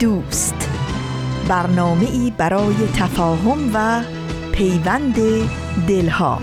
دوست. برنامه ای برای تفاهم و پیوند دلها.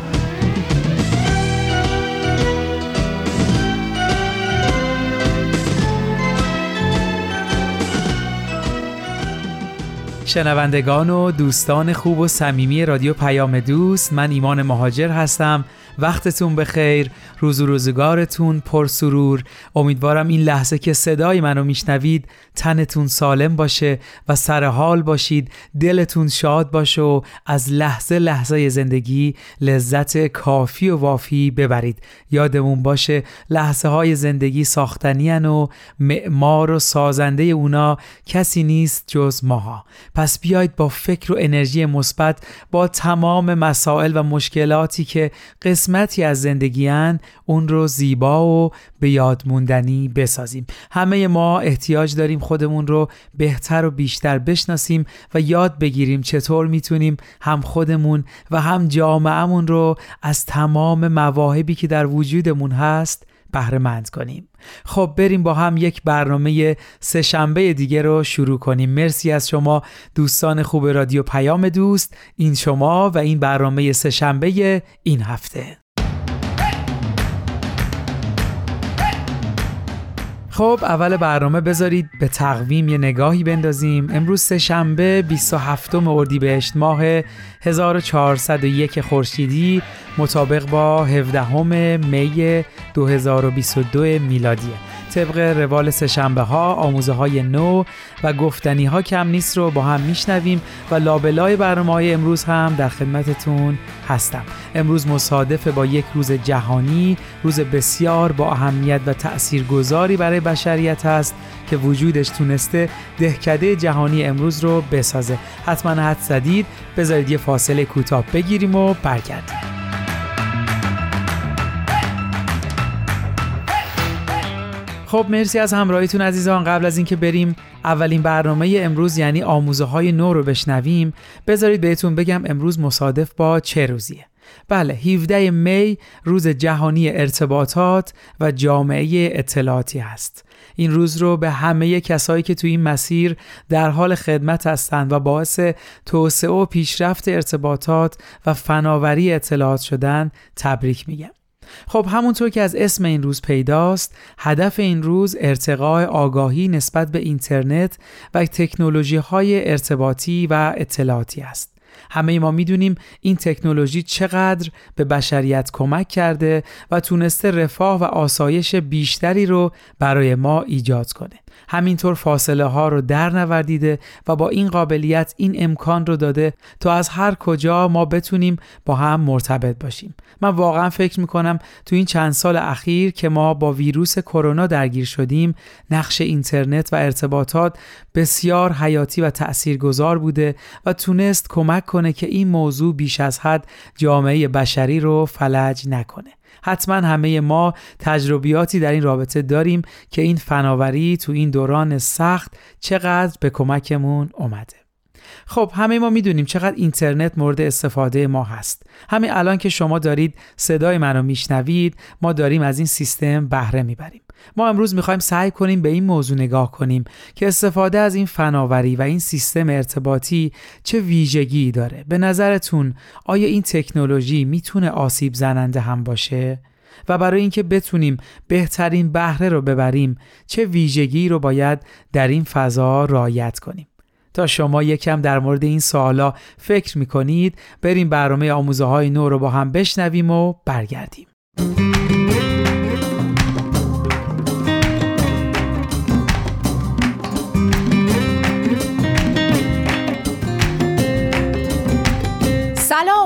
شنوندگان و دوستان خوب و صمیمی رادیو پیام دوست من ایمان مهاجر هستم. وقتتون بخیر. روز و روزگارتون پرسرور امیدوارم این لحظه که صدای منو میشنوید تنتون سالم باشه و سر حال باشید. دلتون شاد باشه و از لحظه لحظه زندگی لذت کافی و وافی ببرید. یادمون باشه لحظه های زندگی ساختنی و معمار و سازنده اونا کسی نیست جز ماها. پس بیاید با فکر و انرژی مثبت با تمام مسائل و مشکلاتی که قسمتی از زندگیان اون رو زیبا و به یاد موندنی بسازیم. همه ما احتیاج داریم خودمون رو بهتر و بیشتر بشناسیم و یاد بگیریم چطور می‌تونیم هم خودمون و هم جامعهمون رو از تمام مواهبی که در وجودمون هست بهره مند کنیم. خب بریم با هم یک برنامه سه شنبه دیگه رو شروع کنیم. مرسی از شما دوستان خوب رادیو پیام دوست این شما و این برنامه سه شنبه این هفته. خب اول برنامه بذارید به تقویم یه نگاهی بندازیم. امروز سه شنبه 27 اردیبهشت ماه 1401 خورشیدی مطابق با 17 می 2022 میلادیه. طبق روال سهشنبه ها آموزه های نو و گفتنی ها کم نیست رو با هم میشنویم و لابلای برنامه های امروز هم در خدمتتون هستم. امروز مصادف با یک روز جهانی روز بسیار با اهمیت و تأثیر گذاری برای بشریت است که وجودش تونسته دهکده جهانی امروز رو بسازه. حتما حد زدید بذارید یه فاصله کوتاه بگیریم و برگردیم. خب مرسی از همراهیتون عزیزان. قبل از اینکه بریم اولین برنامه امروز یعنی آموزه های نو رو بشنویم. بذارید بهتون بگم امروز مصادف با چه روزیه؟ بله 17 می روز جهانی ارتباطات و جامعه اطلاعاتی هست. این روز رو به همه کسایی که تو این مسیر در حال خدمت هستند و باعث توسعه و پیشرفت ارتباطات و فناوری اطلاعات شدن تبریک میگم. خب همونطور که از اسم این روز پیداست هدف این روز ارتقاء آگاهی نسبت به اینترنت و تکنولوژی های ارتباطی و اطلاعاتی است. همه ما می‌دونیم این تکنولوژی چقدر به بشریت کمک کرده و تونسته رفاه و آسایش بیشتری رو برای ما ایجاد کنه. همینطور فاصله ها رو در نوردیده و با این قابلیت این امکان رو داده تا از هر کجا ما بتونیم با هم مرتبط باشیم. من واقعا فکر می‌کنم تو این چند سال اخیر که ما با ویروس کرونا درگیر شدیم نقش اینترنت و ارتباطات بسیار حیاتی و تاثیرگذار بوده و تونست کمک کنه که این موضوع بیش از حد جامعه بشری رو فلج نکنه. حتما همه ما تجربیاتی در این رابطه داریم که این فناوری تو این دوران سخت چقدر به کمکمون اومده. خب همه ما می‌دونیم چقدر اینترنت مورد استفاده ما هست. همین الان که شما دارید صدای منو میشنوید ما داریم از این سیستم بهره می‌بریم. ما امروز می‌خوایم سعی کنیم به این موضوع نگاه کنیم که استفاده از این فناوری و این سیستم ارتباطی چه ویژگی داره. به نظرتون آیا این تکنولوژی می‌تونه آسیب زننده هم باشه؟ و برای اینکه بتونیم بهترین بهره رو ببریم چه ویژگی رو باید در این فضا رعایت کنیم؟ تا شما یکم در مورد این سوالا فکر می‌کنید بریم برنامه آموزه های نو رو با هم بشنویم و برگردیم.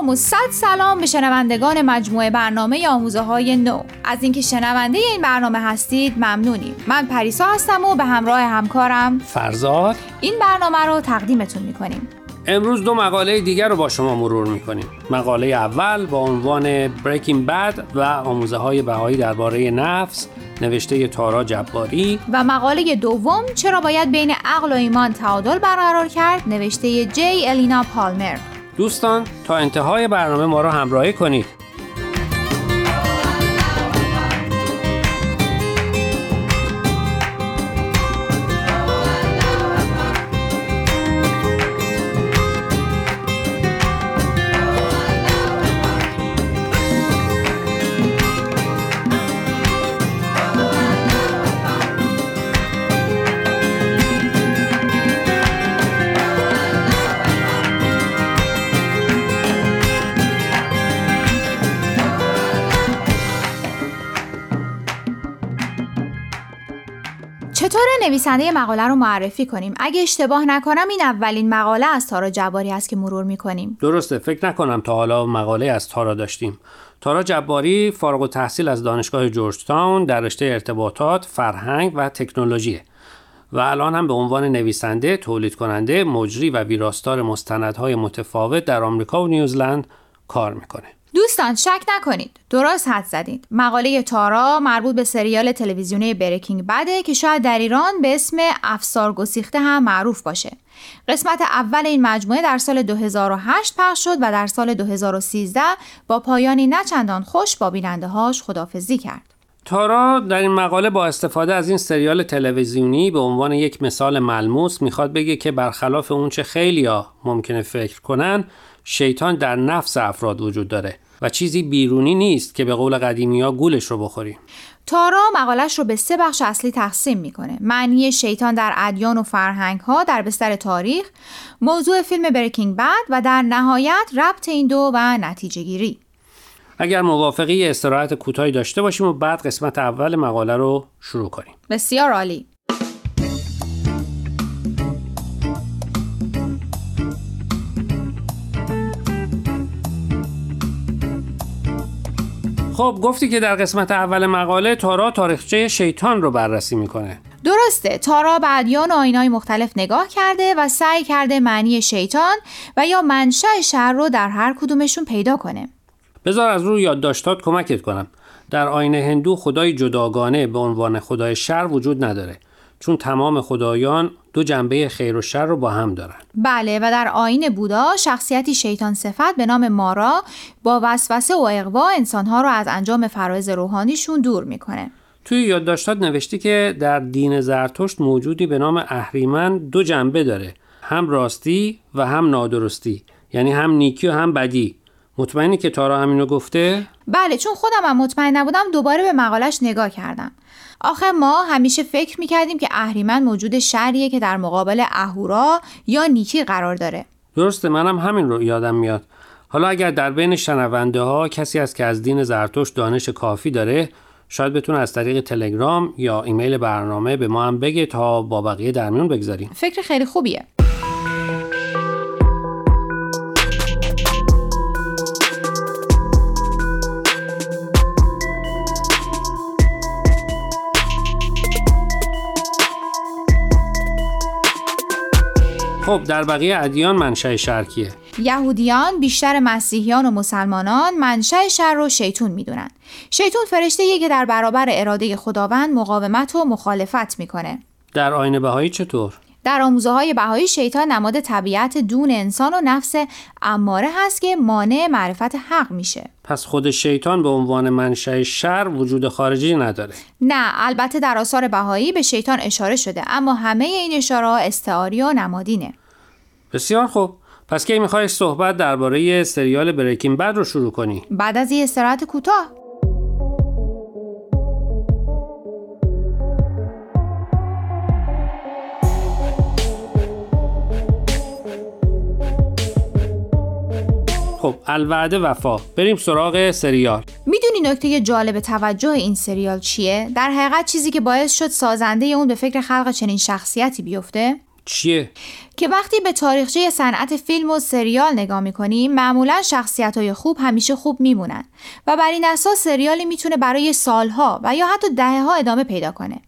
و صد سلام به شنوندگان مجموعه برنامه آموزه های نو. از اینکه شنونده این برنامه هستید ممنونیم. من پریسا هستم و به همراه همکارم فرزاد. این برنامه رو تقدیمتون می‌کنیم. امروز دو مقاله دیگر رو با شما مرور می‌کنیم. مقاله اول با عنوان Breaking Bad و آموزه های بهایی درباره نفس نوشته تارا جباری. و مقاله دوم چرا باید بین عقل و ایمان تعادل برقرار کرد؟ نوشته جی الینا پالمر دوستان تا انتهای برنامه ما را همراهی کنید. نویسنده مقاله رو معرفی کنیم. اگه اشتباه نکنم این اولین مقاله از تارا جباری است که مرور می‌کنیم. درسته. فکر نکنم تا حالا مقاله از تارا داشتیم. تارا جباری فارغ و تحصیل از دانشگاه جورج تاون در رشته ارتباطات، فرهنگ و تکنولوژی و الان هم به عنوان نویسنده، تولید کننده، مجری و ویراستار مستندهای متفاوت در آمریکا و نیوزلند کار می‌کنه. دوستان شک نکنید. درست حد زدید. مقاله تارا مربوط به سریال تلویزیونی بریکینگ بده که شاید در ایران به اسم افسار گسیخته هم معروف باشه. قسمت اول این مجموعه در سال 2008 پخش شد و در سال 2013 با پایانی نچندان خوش با بیننده هاش خدافزی کرد. تارا در این مقاله با استفاده از این سریال تلویزیونی به عنوان یک مثال ملموس می‌خواد بگه که برخلاف اونچه خیلیا ممکنه فکر کنن شیطان در نفس افراد وجود داره. و چیزی بیرونی نیست که به قول قدیمی ها گولش رو بخوریم. تارا مقالش رو به سه بخش اصلی تقسیم می‌کنه. معنی شیطان در ادیان و فرهنگ ها در بستر تاریخ موضوع فیلم بریکینگ بد و در نهایت ربط این دو و نتیجه گیری. اگر موافقی استراحت کوتاهی داشته باشیم و بعد قسمت اول مقاله رو شروع کنیم. بسیار عالی. خب گفتی که در قسمت اول مقاله تارا تاریخچه شیطان رو بررسی می‌کنه. درسته تارا به ادیان و آینهای مختلف نگاه کرده و سعی کرده معنی شیطان و یا منشأ شر رو در هر کدومشون پیدا کنه. بذار از روی یادداشتات کمکت کنم. در آین هندو خدای جداگانه به عنوان خدای شر وجود نداره. چون تمام خدایان دو جنبه خیر و شر رو با هم دارن. بله و در آین بودا شخصیتی شیطان صفت به نام مارا با وسوسه و اقوا انسانها رو از انجام فرایز روحانیشون دور می‌کنه. توی یادداشتات نوشتی که در دین زرتشت موجودی به نام اهریمن دو جنبه داره هم راستی و هم نادرستی یعنی هم نیکی و هم بدی. مطمئنی که تارا همینو گفته؟ بله چون خودم هم مطمئن نبودم دوباره به مقالش نگاه کردم. آخه ما همیشه فکر می‌کردیم که اهریمن موجود شریه که در مقابل اهورا یا نیکی قرار داره. درسته منم همین رو یادم میاد. حالا اگر در بین شنونده ها کسی است که از دین زرتشت دانش کافی داره شاید بتونه از طریق تلگرام یا ایمیل برنامه به ما هم بگه تا با بقیه در میون بگذاریم. فکر خیلی خوبیه. خب در بقیه ادیان منشأ شر کیه؟ یهودیان بیشتر مسیحیان و مسلمانان منشأ شر رو شیطون می‌دونن. شیطون فرشته که در برابر اراده خداوند مقاومت و مخالفت می‌کنه. در آین بهایی چطور؟ در آموزه های بهایی شیطان نماد طبیعت دون انسان و نفس اماره هست که مانع معرفت حق میشه. پس خود شیطان به عنوان منشأ شر وجود خارجی نداره. نه البته در آثار بهایی به شیطان اشاره شده اما همه این اشاره ها استعاری و نمادینه. بسیار خوب پس کی می‌خوای صحبت درباره سریال بریکینگ بد رو شروع کنی بعد از این استراحت کوتاه خب الوعده وفا بریم سراغ سریال می‌دونی نکته جالب توجه این سریال چیه؟ در حقیقت چیزی که باعث شد سازنده اون به فکر خلق چنین شخصیتی بیفته؟ چیه؟ که وقتی به تاریخچه صنعت فیلم و سریال نگاه می‌کنیم معمولا شخصیت های خوب همیشه خوب میمونن و بر این اساس سریالی می‌تونه برای سالها و یا حتی دهه ها ادامه پیدا کنه.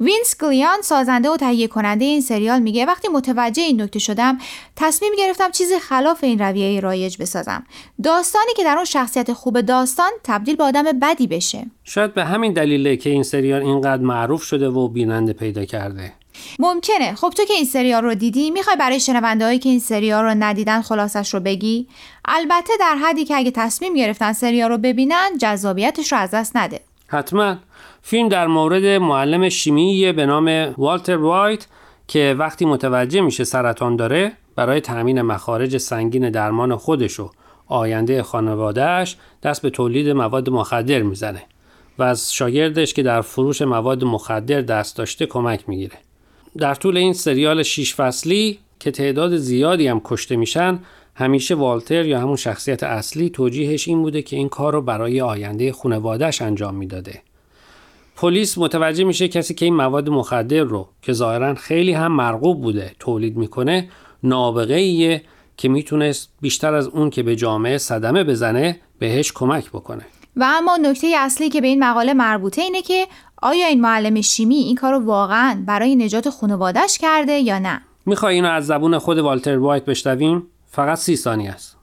وینس گیلیگان سازنده و تهیه کننده این سریال میگه وقتی متوجه این نکته شدم تصمیم گرفتم چیزی خلاف این رویه رایج بسازم. داستانی که در اون شخصیت خوب داستان تبدیل به آدم بدی بشه. شاید به همین دلیله که این سریال اینقدر معروف شده و بیننده پیدا کرده. ممکنه. خب تو که این سریال رو دیدی می‌خوای برای شنونده هایی که این سریال رو ندیدن خلاصش رو بگی؟ البته در حدی که اگه تصمیم گرفتن سریال رو ببینن جذابیتش رو از دست نده. حتما. فیلم در مورد معلم شیمی به نام والتر وایت که وقتی متوجه میشه سرطان داره برای تأمین مخارج سنگین درمان خودش و آینده خانوادهش دست به تولید مواد مخدر می‌زنه و از شاگردش که در فروش مواد مخدر دست داشته کمک می‌گیره. در طول این سریال شیش فصلی که تعداد زیادی هم کشته میشن همیشه والتر یا همون شخصیت اصلی توجیهش این بوده که این کار رو برای آینده خانوادهش انجام می‌داده. پلیس متوجه میشه کسی که این مواد مخدر رو که ظاهرا خیلی هم مرغوب بوده تولید می‌کنه نابغه ایه که می‌تونست بیشتر از اون که به جامعه صدمه بزنه بهش کمک بکنه. و اما نکته اصلی که به این مقاله مربوطه اینه که آیا این معلم شیمی این کارو واقعا برای نجات خانوادش کرده یا نه می‌خوای اینو از زبون خود والتر وایت بشنویم فقط سی ثانیه است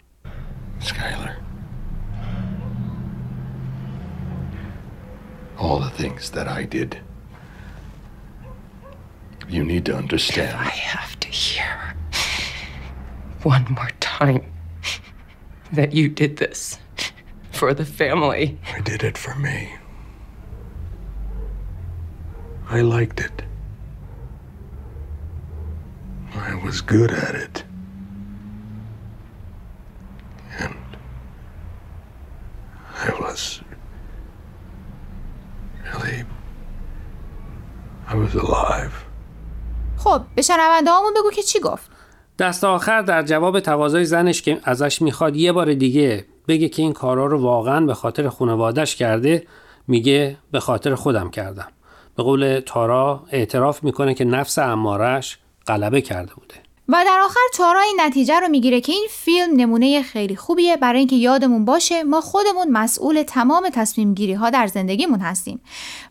all the things that I did. You need to understand. I have to hear one more time that you did this for the family. I did it for me. I liked it. I was good at it. And I was really I was alive. خب به شنونده همون بگو که چی گفت دست آخر در جواب تقاضای زنش که ازش می‌خواد یه بار دیگه بگه که این کارا رو واقعا به خاطر خانوادش کرده میگه به خاطر خودم کردم. به قول تارا اعتراف می‌کنه که نفس امارش غلبه کرده بوده. و در آخر تارا این نتیجه رو می‌گیره که این فیلم نمونه خیلی خوبیه برای اینکه یادمون باشه ما خودمون مسئول تمام تصمیم گیری ها در زندگیمون هستیم.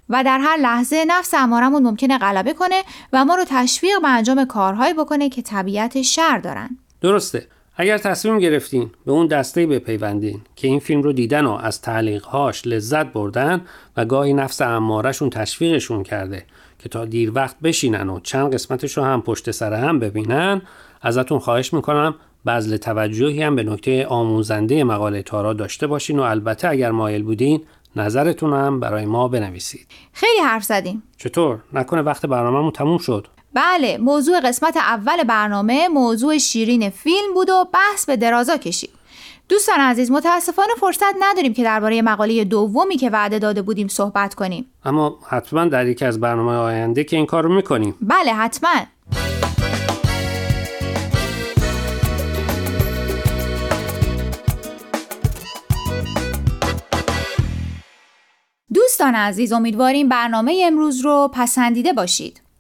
و در هر لحظه نفس امارمون ممکنه غلبه کنه و ما رو تشویق به انجام کارهایی بکنه که طبیعت شر دارن. درسته. اگر تصمیم گرفتین به اون دسته بپیوندین که این فیلم رو دیدن و از تعلیقهاش لذت بردن و گاهی نفس امارشون تشویقشون کرده که تا دیر وقت بشینن و چند قسمتش رو هم پشت سر هم ببینن ازتون خواهش می‌کنم بذل توجهی هم به نکته آموزنده مقاله تارا داشته باشین و البته اگر مایل بودین نظرتون هم برای ما بنویسید. خیلی حرف زدیم. چطور؟ نکنه وقت برنامهمون تموم شد. بله موضوع قسمت اول برنامه موضوع شیرین فیلم بود و بحث به درازا کشید. دوستان عزیز متاسفانه فرصت نداریم که درباره مقاله دومی که وعده داده بودیم صحبت کنیم. اما حتما در یکی از برنامه آینده که این کار رو می‌کنیم. بله حتما. دوستان عزیز امیدواریم برنامه امروز رو پسندیده باشید.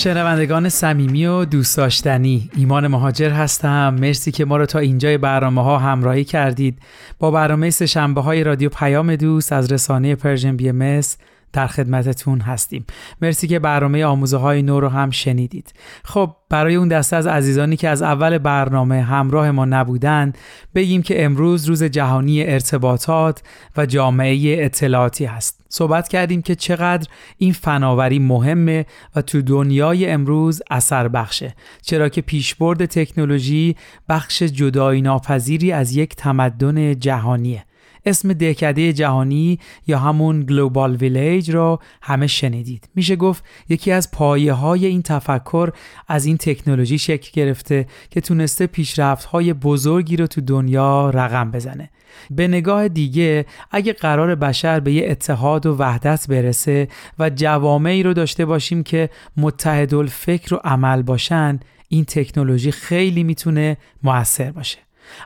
شنوندگان صمیمی و دوست داشتنی ایمان مهاجر هستم. مرسی که ما رو تا اینجای برنامه ها همراهی کردید. با برنامه سه شنبه های رادیو پیام دوست از رسانه Persian BMS در خدمتتون هستیم. مرسی که برنامه آموزه های نو رو هم شنیدید. خب برای اون دسته از عزیزانی که از اول برنامه همراه ما نبودن بگیم که امروز روز جهانی ارتباطات و جامعه اطلاعاتی هست. صحبت کردیم که چقدر این فناوری مهمه و تو دنیای امروز اثر بخشه. چرا که پیشبرد تکنولوژی بخش جدایی ناپذیری از یک تمدن جهانیه. اسم دهکده جهانی یا همون گلوبال ویلیج رو همه شنیدید. میشه گفت یکی از پایه های این تفکر از این تکنولوژی شکل گرفته که تونسته پیشرفت های بزرگی رو تو دنیا رقم بزنه. به نگاه دیگه اگه قرار بشر به یه اتحاد و وحدت برسه و جوامعی رو داشته باشیم که متحد فکر و عمل باشن این تکنولوژی خیلی می‌تونه موثر باشه.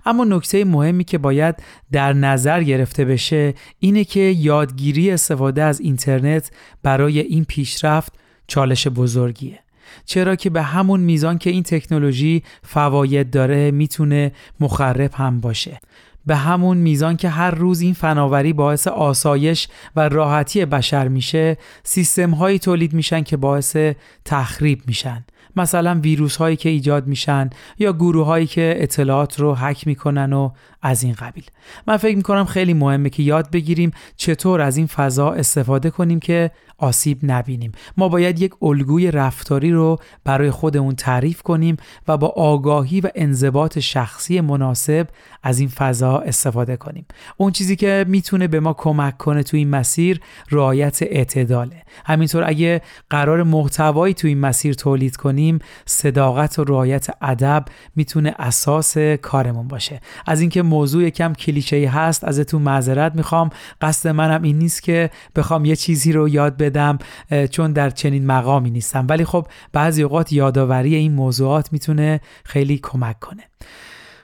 اما نکته مهمی که باید در نظر گرفته بشه اینه که یادگیری استفاده از اینترنت برای این پیشرفت چالش بزرگیه. چرا که به همون میزان که این تکنولوژی فواید داره می‌تونه مخرب هم باشه. به همون میزان که هر روز این فناوری باعث آسایش و راحتی بشر میشه سیستم هایی تولید میشن که باعث تخریب میشن. مثلا ویروس هایی که ایجاد میشن یا گروه هایی که اطلاعات رو حک می‌کنن و از این قبیل. من فکر می‌کنم خیلی مهمه که یاد بگیریم چطور از این فضا استفاده کنیم که آسیب نبینیم. ما باید یک الگوی رفتاری رو برای خودمون تعریف کنیم و با آگاهی و انضباط شخصی مناسب از این فضا استفاده کنیم. اون چیزی که می‌تونه به ما کمک کنه تو این مسیر رعایت اعتداله. همینطور اگه قرار محتوایی تو این مسیر تولید کنیم صداقت و رعایت ادب می‌تونه اساس کارمون باشه. از اینکه موضوع کم کلیشه هست ازتون معذرت می‌خوام. قصد منم این نیست که بخوام یه چیزی رو یاد بدم چون در چنین مقامی نیستم. ولی خب بعضی اوقات یادآوری این موضوعات می‌تونه خیلی کمک کنه.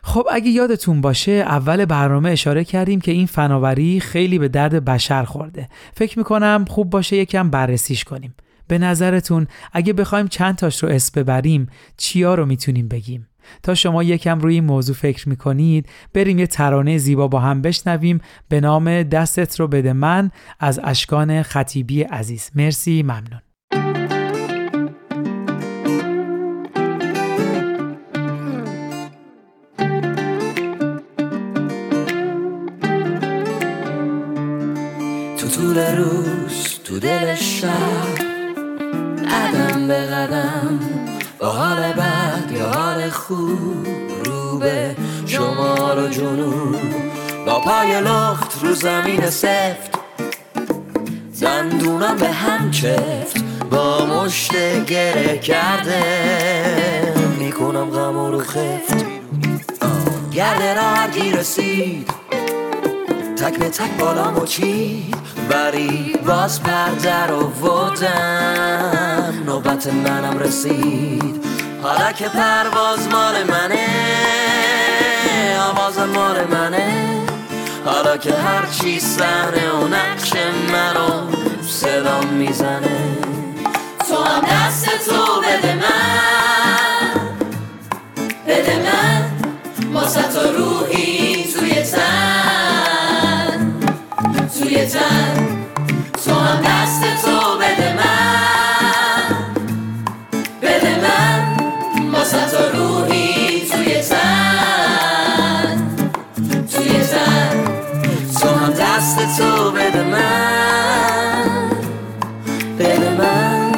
خب اگه یادتون باشه اول برنامه اشاره کردیم که این فناوری خیلی به درد بشر خورده. فکر می‌کنم خوب باشه یکم بررسیش کنیم. به نظرتون اگه بخوایم چند تاش رو اسم ببریم چیا رو می‌تونیم بگیم؟ تا شما یکم روی این موضوع فکر می‌کنید بریم یه ترانه زیبا با هم بشنویم به نام دستت رو بده من از اشکان خطیبی عزیز. مرسی ممنون. تو طول روز تو دل شب قدم به قدم با حال خوب رو به شمال و جنوب با پای لخت رو زمین سفت. دندونم به هم چفت با مشت گره کرده. می‌کنم غم رو خفت. گرده را هرگی رسید. تک به تک بالا مچید بری باز پرده رو ودم. نوبت منم رسید. حالا که پرواز مال منه آواز مال منه. حالا که هرچی صحنه و نقش منو صدا می‌زنه. تو هم دست تو دست تو بده من بده من.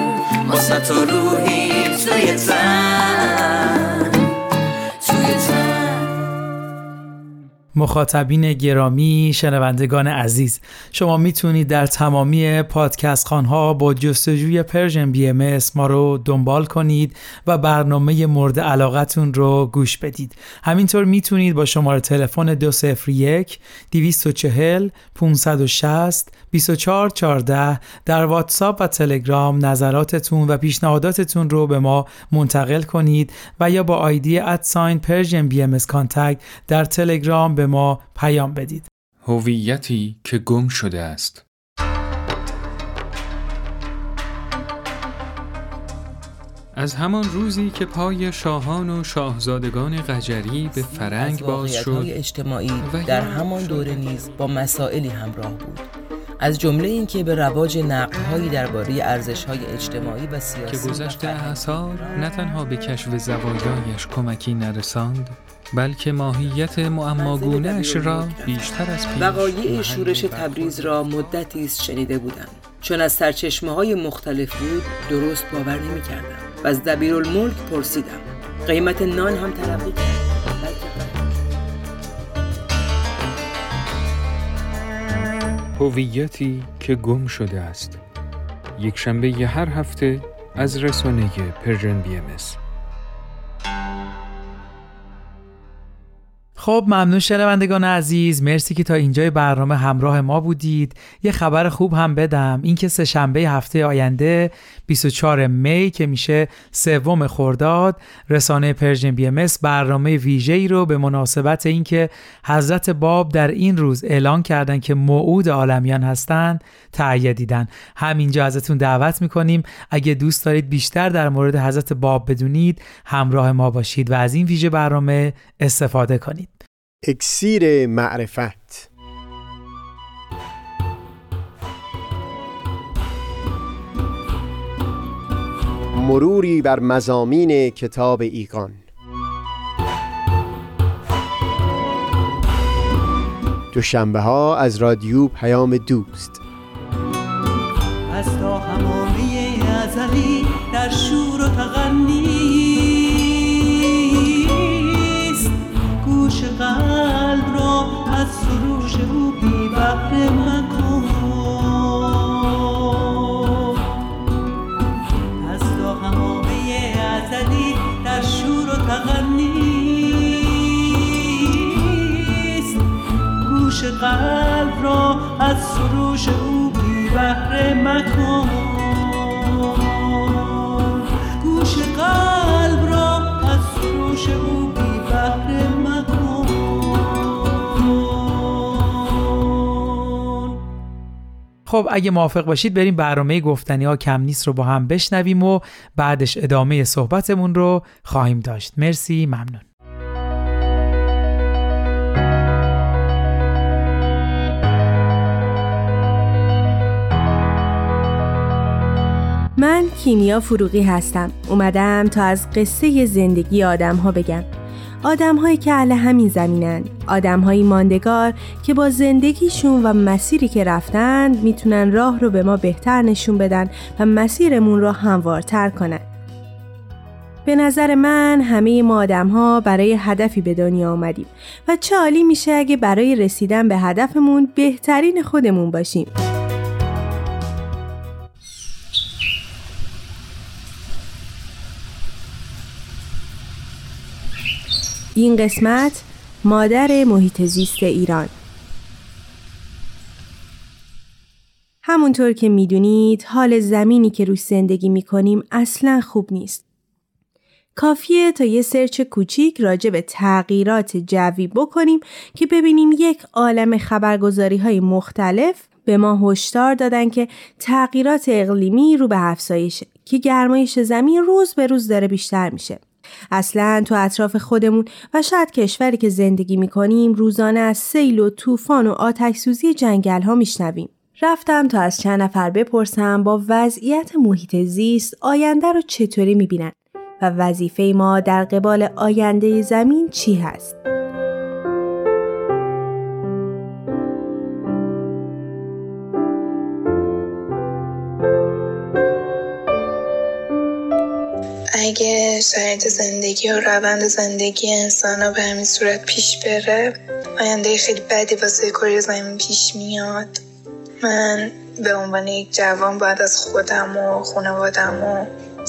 واسه تو روحی توی تن. مخاطبین گرامی شنوندگان عزیز شما می‌تونید در تمامی پادکست خوانها با جستجوی Persian BMS ما رو دنبال کنید و برنامه مورد علاقتون رو گوش بدید. همینطور می‌تونید با شماره تلفن 201 240 560 2414 در واتساپ و تلگرام نظراتتون و پیشنهاداتتون رو به ما منتقل کنید و یا با آیدی at sign Persian BMS در تلگرام به ما پیام بدید. هویتی که گم شده است. از همان روزی که پای شاهان و شاهزادگان قجری به فرنگ باز شد اجتماعی در همان دوره نیز با مسائلی همراه بود از جمله اینکه به رواج نقدهایی درباره ارزش‌های اجتماعی و سیاسی که گذشته اثار نه تنها به کشف زوایایش کمکی نرساند بلکه ماهیت معماگونهاش را بیشتر از پیش وقایع شورش تبریز را مدتی است شنیده بودم. چون از سرچشمه های مختلف بود درست باور نمی کردم و از دبیرالملک پرسیدم. قیمت نان هم تلقی کرد. هویتی که گم شده است. یک شنبه ی هر هفته از رسانه Persian BMS خب ممنون شنوندگان عزیز. مرسی که تا اینجای برنامه همراه ما بودید. یه خبر خوب هم بدم. اینکه سه شنبه هفته آینده 24 می که میشه سوم خرداد. رسانه Persian BMS برنامه ویژه ای رو به مناسبت اینکه حضرت باب در این روز اعلان کردن که موعود عالمیان هستند تهیه دیدن. همینجا ازتون دعوت می‌کنیم. اگه دوست دارید بیشتر در مورد حضرت باب بدونید همراه ما باشید و از این ویژه برنامه استفاده کنید. اکسیر معرفت مروری بر مزامین کتاب ایقان دوشنبه ها از رادیو پیام دوست. از تا همامه ازلی در شور و تغنیست گوش قلب را از سروش او بی بحر مکن. گوش قلب را از سروش او مکن. خب اگه موافق باشید بریم برنامه گفتنی ها کم نیست رو با هم بشنویم و بعدش ادامه صحبتمون رو خواهیم داشت. مرسی ممنون. من کیمیا فروغی هستم. اومدم تا از قصه زندگی آدم ها بگم. آدم هایی که اهل همین زمینن. آدم هایی ماندگار که با زندگیشون و مسیری که رفتند می‌تونن راه رو به ما بهتر نشون بدن و مسیرمون رو هموارتر کنن. به نظر من همه ما آدم ها برای هدفی به دنیا آمدیم و چه میشه اگه برای رسیدن به هدفمون بهترین خودمون باشیم. این قسمت مادر محیط زیست ایران همونطور که می‌دونید حال زمینی که روش زندگی می‌کنیم اصلا خوب نیست. کافیه تا یه سرچ کوچیک راجع به تغییرات جوی بکنیم که ببینیم یک عالم خبرگزاری های مختلف به ما هشدار دادن که تغییرات اقلیمی رو به افزایشه که گرمایش زمین روز به روز داره بیشتر میشه. اصلا تو اطراف خودمون و شاید کشوری که زندگی می‌کنیم روزانه از سیل و طوفان و آتش سوزی جنگل ها میشنویم. رفتم تا از چند نفر بپرسم با وضعیت محیط زیست آینده رو چطوری می‌بینن و وظیفه ما در قبال آینده زمین چی هست؟ اگه شرایط زندگی و روند زندگی انسان ها به همین صورت پیش بره آینده خیلی بدی واسه کره زمین پیش میاد. من به عنوان یک جوان باید از خودم و خانوادم و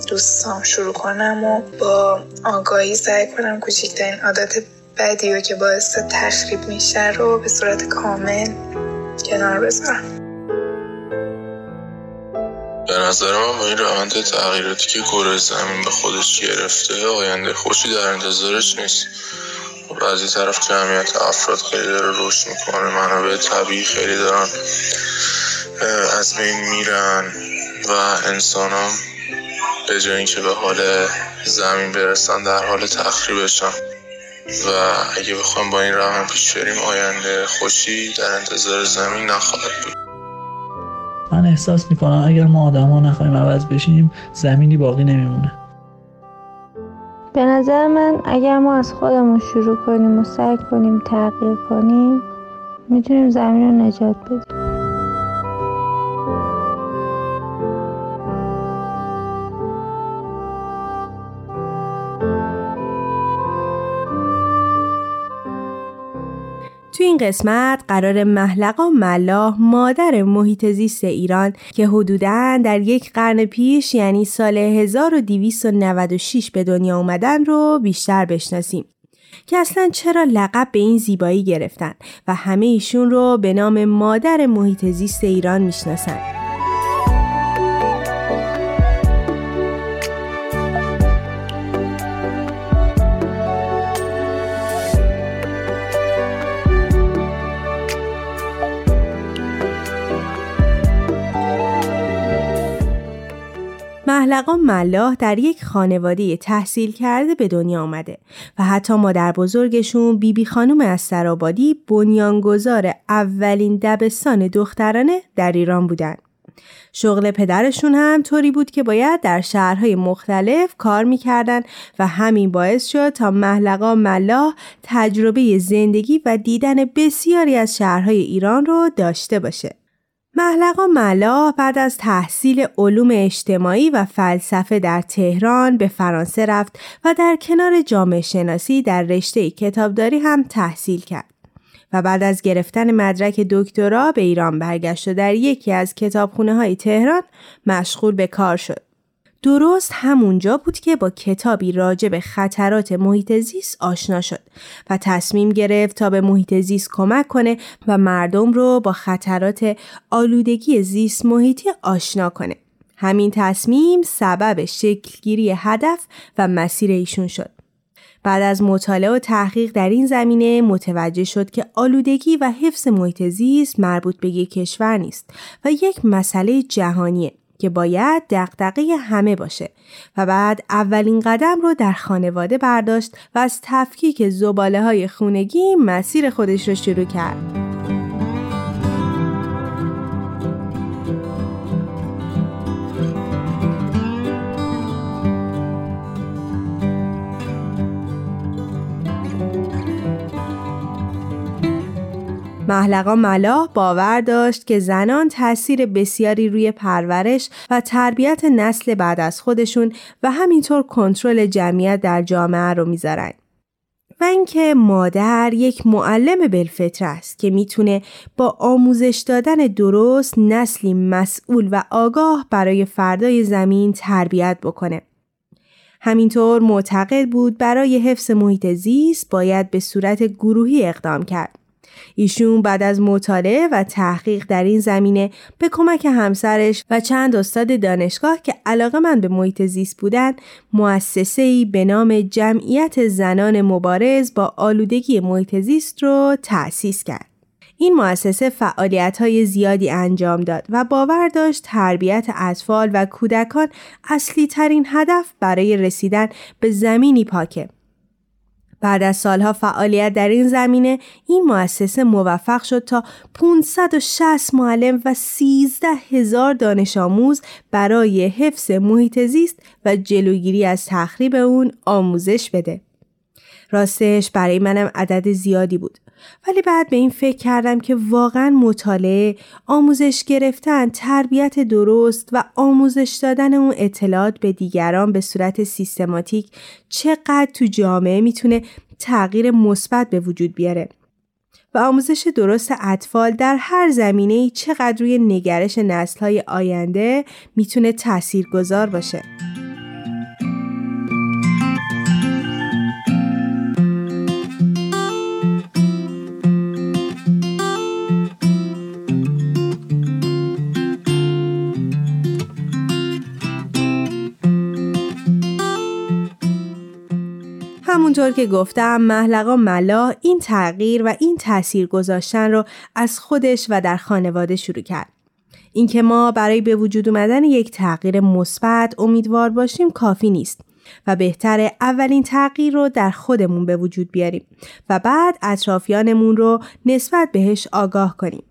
دوستام شروع کنم و با آگاهی سعی کنم کوچکترین عادت بدی و که باعث تخریب میشه رو به صورت کامل کنار بذارم. به نظر من با این روند تغییراتی که کره زمین به خودش گرفته آینده خوشی در انتظارش نیست. و از این طرف جمعیت افراد خیلی داره رشد می‌کنه منابع طبیعی خیلی دارن از بین میرن و انسان ها به جای اینکه به حال زمین برسن در حال تخریبشن و اگه بخوایم با این روند پیش بریم آینده خوشی در انتظار زمین نخواهد بود. من احساس می‌کنم اگر ما آدم ها نخواهیم عوض بشیم زمینی باقی نمیمونه. به نظر من اگر ما از خودمون شروع کنیم و سعی کنیم تغییر کنیم می‌تونیم زمین رو نجات بدیم. تو این قسمت قرار محلقا ملاح مادر محیط زیست ایران که حدوداً در یک قرن پیش یعنی سال 1296 به دنیا اومدن رو بیشتر بشناسیم. که اصلا چرا لقب به این زیبایی گرفتن و همه ایشون رو به نام مادر محیط زیست ایران می‌شناسن. محلقا ملاح در یک خانواده تحصیل کرده به دنیا آمده و حتی مادر بزرگشون بیبی بی خانم از سرابادی بنیانگذار اولین دبستان دخترانه در ایران بودن. شغل پدرشون هم طوری بود که باید در شهرهای مختلف کار می‌کردن و همین باعث شد تا محلقا ملاح تجربه زندگی و دیدن بسیاری از شهرهای ایران رو داشته باشه. محلقا ملا بعد از تحصیل علوم اجتماعی و فلسفه در تهران به فرانسه رفت و در کنار جامعه شناسی در رشته کتابداری هم تحصیل کرد. و بعد از گرفتن مدرک دکترا به ایران برگشت و در یکی از کتابخونه های تهران مشغول به کار شد. درست همونجا بود که با کتابی راجع به خطرات محیط زیست آشنا شد و تصمیم گرفت تا به محیط زیست کمک کنه و مردم رو با خطرات آلودگی زیست محیطی آشنا کنه. همین تصمیم سبب شکلگیری هدف و مسیر ایشون شد. بعد از مطالعه و تحقیق در این زمینه متوجه شد که آلودگی و حفظ محیط زیست مربوط به یک کشور نیست و یک مسئله جهانیه که باید دقدقه همه باشه و بعد اولین قدم رو در خانواده برداشت و از تفکیک زباله های خونگی مسیر خودش رو شروع کرد. محلقا ملاح باور داشت که زنان تاثیر بسیاری روی پرورش و تربیت نسل بعد از خودشون و همینطور کنترل جمعیت در جامعه رو می‌ذارن. و اینکه مادر یک معلم بالفطره است که می‌تونه با آموزش دادن درست نسلی مسئول و آگاه برای فردای زمین تربیت بکنه. همینطور معتقد بود برای حفظ محیط زیست باید به صورت گروهی اقدام کرد. ایشون بعد از مطالعه و تحقیق در این زمینه به کمک همسرش و چند استاد دانشگاه که علاقه من به محیط زیست بودن مؤسسه‌ای به نام جمعیت زنان مبارز با آلودگی محیط زیست رو تأسیس کرد. این مؤسسه فعالیت های زیادی انجام داد و باور داشت تربیت اطفال و کودکان اصلی ترین هدف برای رسیدن به زمینی پاکه بعد از سالها فعالیت در این زمینه این مؤسسه موفق شد تا 560 معلم و 13 هزار دانش آموز برای حفظ محیط زیست و جلوگیری از تخریب اون آموزش بده. راستش برای منم عدد زیادی بود ولی بعد به این فکر کردم که واقعا مطالعه، آموزش گرفتن، تربیت درست و آموزش دادن اون اطلاعات به دیگران به صورت سیستماتیک چقدر تو جامعه می‌تونه تغییر مثبت به وجود بیاره. و آموزش درست اطفال در هر زمینه چقدر روی نگرش نسلهای آینده می‌تونه تأثیر گذار باشه. همونطور که گفتم محلقا ملا این تغییر و این تاثیر گذاشتن رو از خودش و در خانواده شروع کرد. اینکه ما برای به وجود اومدن یک تغییر مثبت امیدوار باشیم کافی نیست و بهتر اولین تغییر رو در خودمون به وجود بیاریم و بعد اطرافیانمون رو نسبت بهش آگاه کنیم.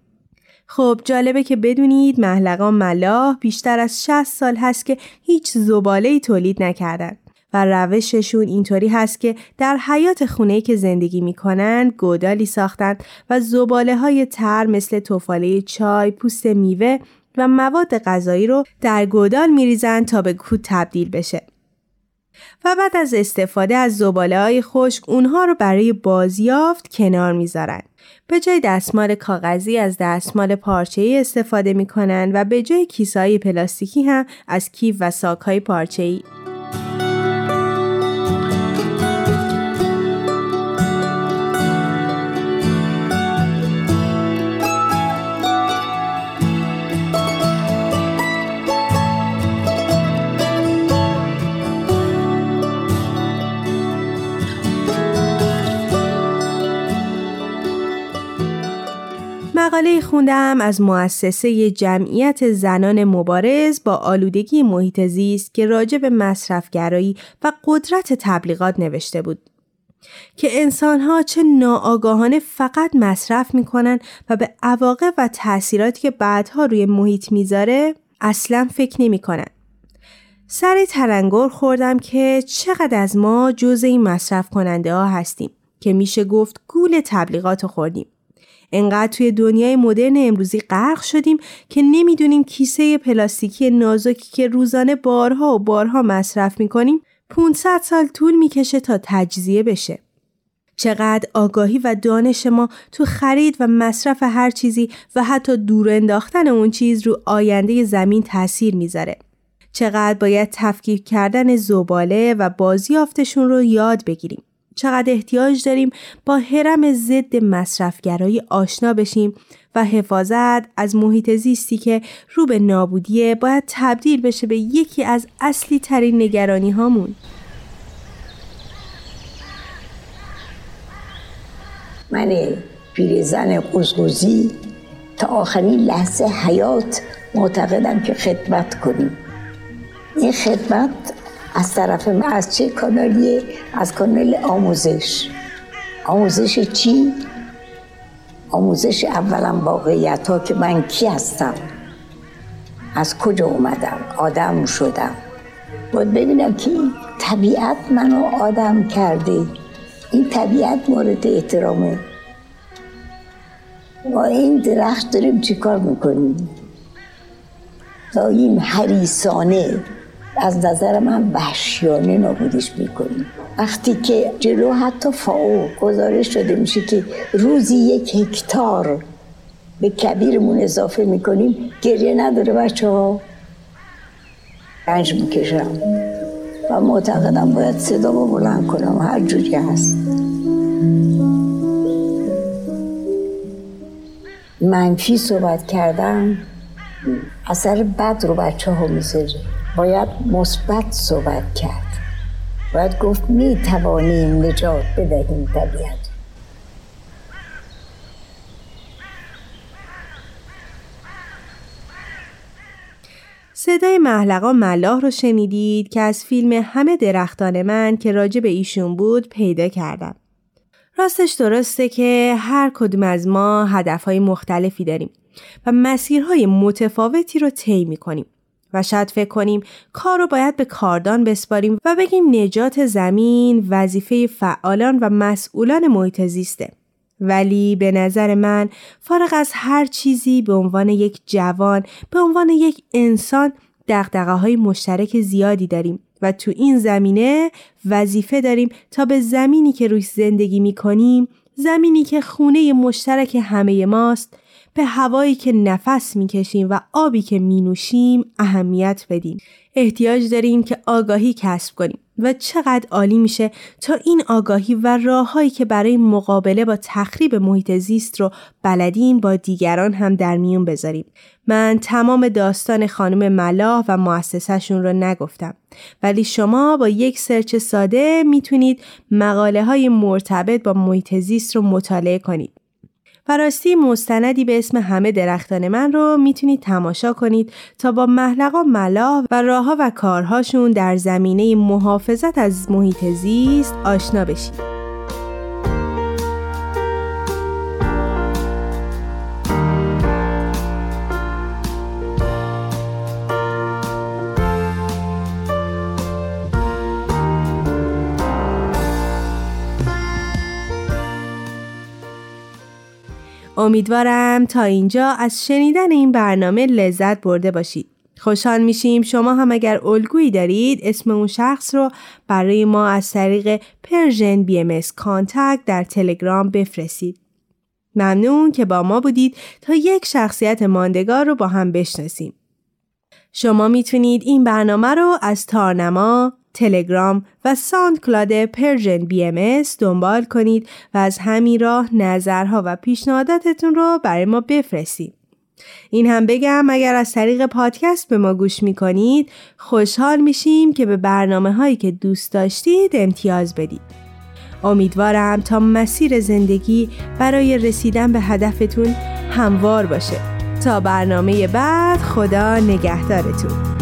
خب جالبه که بدونید محلقان ملاح بیشتر از 60 سال هست که هیچ زباله تولید نکردن و روششون اینطوری هست که در حیات خونه که زندگی می‌کنن گودالی ساختن و زباله های تر مثل توفاله چای، پوست میوه و مواد غذایی رو در گودال میریزن تا به کود تبدیل بشه. و بعد از استفاده از زباله های خشک اونها رو برای بازیافت کنار می‌ذارن. به جای دستمال کاغذی از دستمال پارچه‌ای استفاده می‌کنن و به جای کیسای پلاستیکی هم از کیف و ساکهای پارچه‌ای مقاله خوندم از مؤسسه جمعیت زنان مبارز با آلودگی محیط زیست که راجع به مصرفگرایی و قدرت تبلیغات نوشته بود. که انسانها چه ناآگاهانه فقط مصرف می‌کنن و به عواقب و تأثیراتی که بعدها روی محیط می‌ذاره اصلا فکر نمی‌کنن. سر ترنگور خوردم که چقدر از ما جز این مصرف کننده ها هستیم که میشه گفت گول تبلیغات خوردیم. انقدر توی دنیای مدرن امروزی غرق شدیم که نمی‌دونیم کیسه پلاستیکی نازکی که روزانه بارها و بارها مصرف می‌کنیم 500 سال طول می‌کشه تا تجزیه بشه. چقدر آگاهی و دانش ما تو خرید و مصرف هر چیزی و حتی دور انداختن اون چیز رو آینده زمین تاثیر می‌ذاره. چقدر باید تفکیک کردن زباله و بازیافتشون رو یاد بگیریم. چقدر احتیاج داریم با حرم ضد مصرفگرایی آشنا بشیم و حفاظت از محیط زیستی که رو به نابودیه باید تبدیل بشه به یکی از اصلی ترین نگرانی هامون. من پیرزن قزقزی تا آخرین لحظه حیات معتقدم که خدمت کنیم این خدمت از طرف من از چه کانالیه؟ از کانال آموزش. آموزش چی؟ آموزش اولا واقعیت ها که من کی هستم؟ از کجا اومدم؟ آدم شدم. باید ببینم که این طبیعت منو آدم کرده. این طبیعت مورد احترامه. ما این درخت داریم چیکار می‌کنیم؟ داییم حریسانه از نظر من وحشیانه نابودش می‌کنیم وقتی که جلو حتی فاو گزارش شده میشه که روزی یک هکتار به کبیرمون اضافه می‌کنیم گریه نداره بچه ها رنج می‌کشم. و معتقدم باید صدا با بلند کنم. هر جوری هست. منفی صحبت کردم اثر بد رو بچه ها می‌ذاره. باید مثبت صحبت کرد باید گفت می توانیم نجات بدهیم طبیعت صدای محلقا ملاح رو شنیدید که از فیلم همه درختان من که راجع به ایشون بود پیدا کردم. راستش درسته که هر کدوم از ما هدفهای مختلفی داریم و مسیرهای متفاوتی رو طی می‌کنیم. و شاید فکر کنیم کار رو باید به کاردان بسپاریم و بگیم نجات زمین وظیفه فعالان و مسئولان محیط زیسته. ولی به نظر من فارغ از هر چیزی به عنوان یک جوان به عنوان یک انسان دقدقه های مشترک زیادی داریم و تو این زمینه وظیفه داریم تا به زمینی که روی زندگی می کنیم زمینی که خونه مشترک همه ماست به هوایی که نفس می‌کشیم و آبی که می نوشیم اهمیت بدیم. احتیاج داریم که آگاهی کسب کنیم و چقدر عالی میشه تا این آگاهی و راههایی که برای مقابله با تخریب محیط زیست رو بلدیم با دیگران هم در میون بذاریم. من تمام داستان خانم ملاح و مؤسسهشون رو نگفتم ولی شما با یک سرچ ساده می‌تونید مقاله های مرتبط با محیط زیست رو مطالعه کنید. و راستی مستندی به اسم همه درختان من رو می‌تونید تماشا کنید تا با محلقا ملا و راهها و کارهاشون در زمینه محافظت از محیط زیست آشنا بشید. امیدوارم تا اینجا از شنیدن این برنامه لذت برده باشید. خوشحال میشیم شما هم اگر الگویی دارید اسم اون شخص رو برای ما از طریق Persian BMS contact در تلگرام بفرستید. ممنون که با ما بودید تا یک شخصیت ماندگار رو با هم بشناسیم. شما می‌تونید این برنامه رو از تارنما، تلگرام و SoundCloud Persian BMS دنبال کنید و از همین راه نظرها و پیشنهاداتتون رو برای ما بفرستید. این هم بگم اگر از طریق پادکست به ما گوش می‌کنید خوشحال میشیم که به برنامه هایی که دوست داشتید امتیاز بدید. امیدوارم تا مسیر زندگی برای رسیدن به هدفتون هموار باشه. تا برنامه بعد خدا نگهدارتون.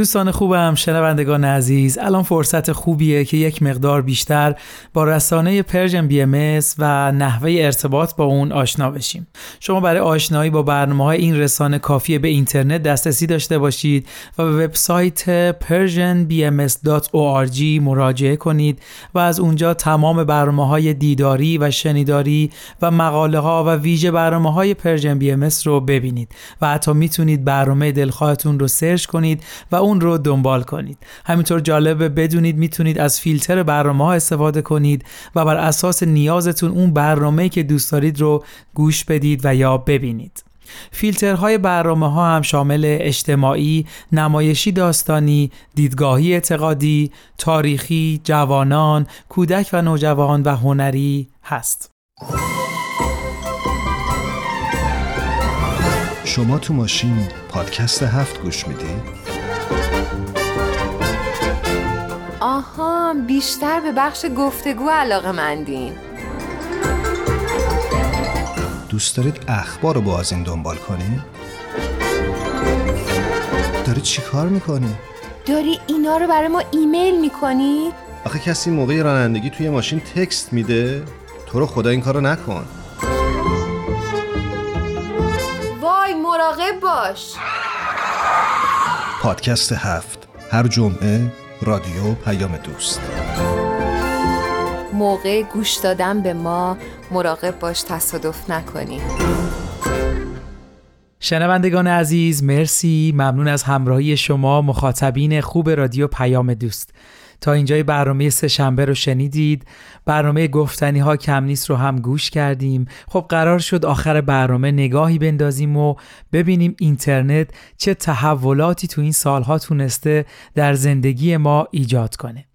دوستان خوبم شنوندگان عزیز الان فرصت خوبیه که یک مقدار بیشتر با رسانه Persian BMS و نحوه ارتباط با اون آشنا بشیم. شما برای آشنایی با برنامه های این رسانه کافیه به اینترنت دسترسی داشته باشید و به وبسایت persianbms.org مراجعه کنید و از اونجا تمام برنامه های دیداری و شنیداری و مقاله ها و ویژه برنامه های Persian BMS رو ببینید و حتی می‌تونید برنامه دلخواهتون رو search کنید و اون رو دنبال کنید همینطور جالبه بدونید می‌تونید از فیلتر برنامه ها استفاده کنید و بر اساس نیازتون اون برنامه که دوست دارید رو گوش بدید و یا ببینید فیلترهای برنامه ها هم شامل اجتماعی، نمایشی داستانی، دیدگاهی اعتقادی، تاریخی، جوانان، کودک و نوجوان و هنری هست. شما تو ماشین پادکست هفت گوش میدی؟ آها بیشتر به بخش گفتگو علاقه مندین دوست دارید اخبار رو با از این دنبال کنی؟ داری چی کار می‌کنی؟ داری اینا رو برای ما ایمیل می‌کنی؟ آخه کسی موقع رانندگی توی ماشین تکست میده؟ تو رو خدا این کارو نکن وای مراقب باش پادکست هفت هر جمعه رادیو پیام دوست. موقع گوش دادن به ما مراقب باش تصادف نکنی. شنوندگان عزیز مرسی. ممنون از همراهی شما مخاطبین خوب رادیو پیام دوست. تا اینجای برنامه سه شنبه رو شنیدید. برنامه گفتنی ها کم نیست رو هم گوش کردیم. خب قرار شد آخر برنامه نگاهی بندازیم و ببینیم اینترنت چه تحولاتی تو این سالها تونسته در زندگی ما ایجاد کنه.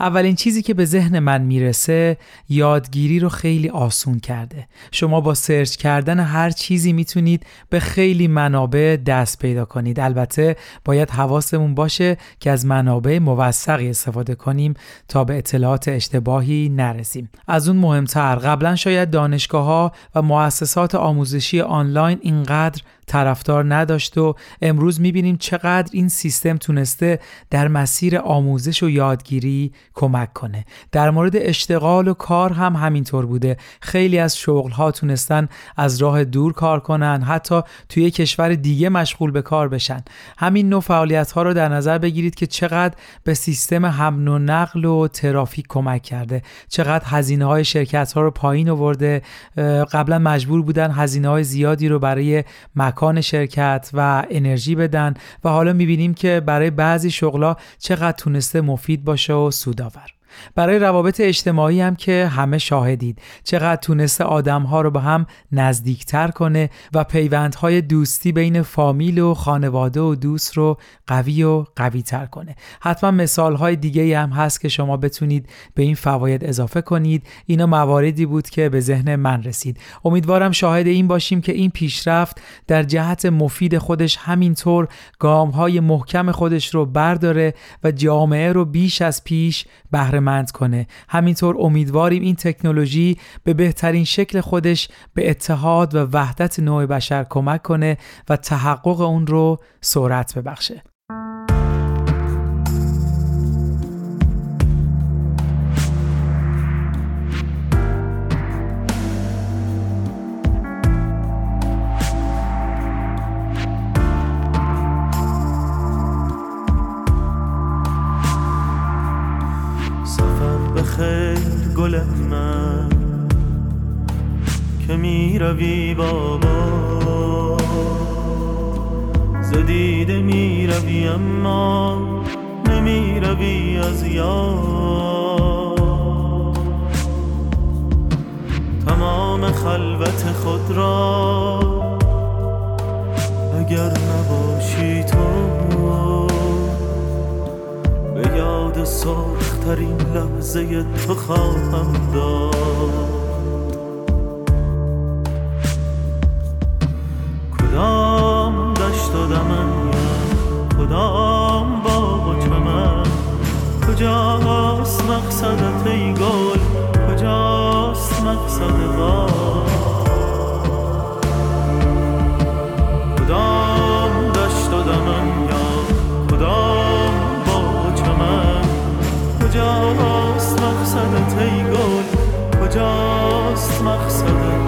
اولین چیزی که به ذهن من می‌رسه یادگیری رو خیلی آسون کرده. شما با سرچ کردن هر چیزی می‌تونید به خیلی منابع دست پیدا کنید. البته باید حواسمون باشه که از منابع موثقی استفاده کنیم تا به اطلاعات اشتباهی نرسیم. از اون مهمتر قبلا شاید دانشگاه ها و مؤسسات آموزشی آنلاین اینقدر طرفدار نداشت و امروز می‌بینیم چقدر این سیستم تونسته در مسیر آموزش و یادگیری کمک کنه. در مورد اشتغال و کار هم همینطور بوده. خیلی از شغل ها تونستن از راه دور کار کنن حتی توی کشور دیگه مشغول به کار بشن. همین نوع فعالیت ها رو در نظر بگیرید که چقدر به سیستم حمل و نقل و ترافیک کمک کرده. چقدر هزینه های شرکت ها رو پایین آورده. قبلا مجبور بودن هزینه های زیادی رو برای شرکت و انرژی بدن و حالا می‌بینیم که برای بعضی شغلا چقدر تونسته مفید باشه و سودآور. برای روابط اجتماعی هم که همه شاهدید. چقدر تونسته آدمها رو به هم نزدیکتر کنه و پیوندهای دوستی بین فامیل و خانواده و دوست رو قوی و قوی تر کنه. حتما مثالهای دیگه هم هست که شما بتونید به این فواید اضافه کنید. اینا مواردی بود که به ذهن من رسید. امیدوارم شاهد این باشیم که این پیشرفت در جهت مفید خودش همینطور گامهای محکم خودش رو برداره و جامعه رو بیش از پیش بهره کنه. همینطور امیدواریم این تکنولوژی به بهترین شکل خودش به اتحاد و وحدت نوع بشر کمک کنه و تحقق اون رو سرعت ببخشه. که می روی بابا زدیده می روی اما نمی روی از یاد. تمام خلوت خود را اگر نباشی تو به یاد سرخترین لحظه تو خواهم داد. کدام دشت و دمن کدام باغ و چمن کجاست مقصدت ای گل؟ کجاست مقصد باغ کدام دشت و دمن یا کدام باغ و چمن کجاست مقصدت ای گل؟ کجاست مقصد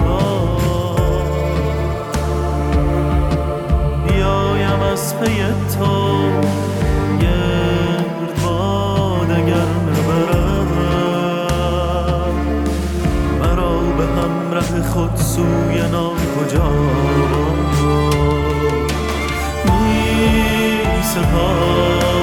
پی تو گرد باد اگر نبرم. مرا به همراه خود سوی ناکجا می سپارمت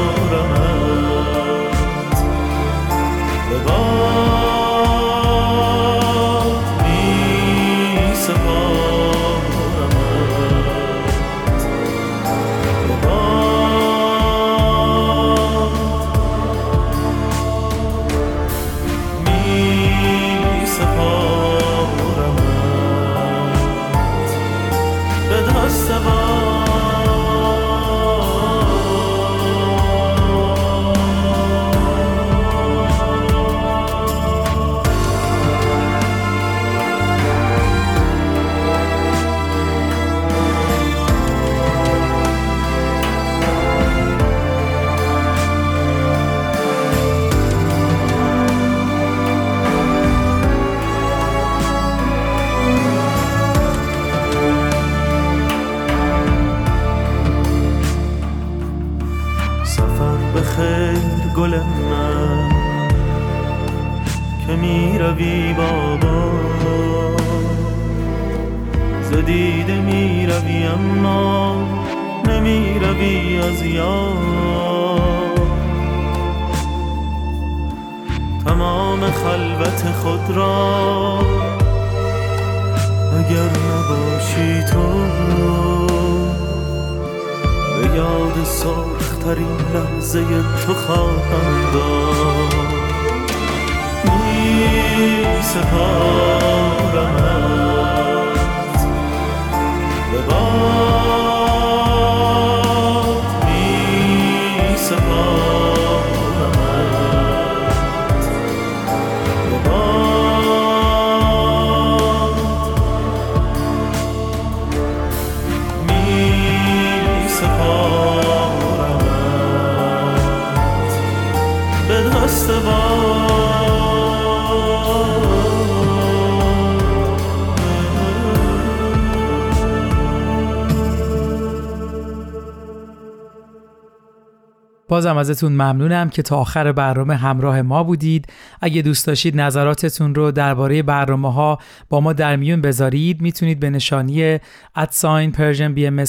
بازم ازتون ممنونم که تا آخر برنامه همراه ما بودید. اگه دوست داشتید نظراتتون رو درباره برنامه ها با ما در میون بذارید می‌تونید به نشانی ادساین Persian BMS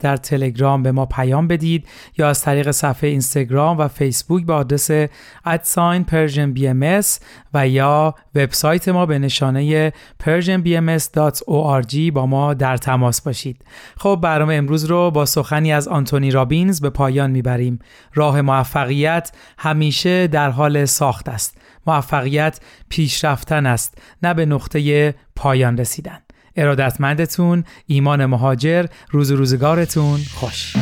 در تلگرام به ما پیام بدید یا از طریق صفحه اینستاگرام و فیسبوک به آدرس at sign Persian BMS و یا وبسایت ما به نشانه persianbms.org با ما در تماس باشید. خب برنامه امروز رو با سخنی از آنتونی رابینز به پایان می‌بریم. راه موفقیت همیشه در حال ساخت است. موفقیت پیشرفتن است نه به نقطه پایان رسیدن. ارادتمندتون ایمان مهاجر روز روزگارتون خوش.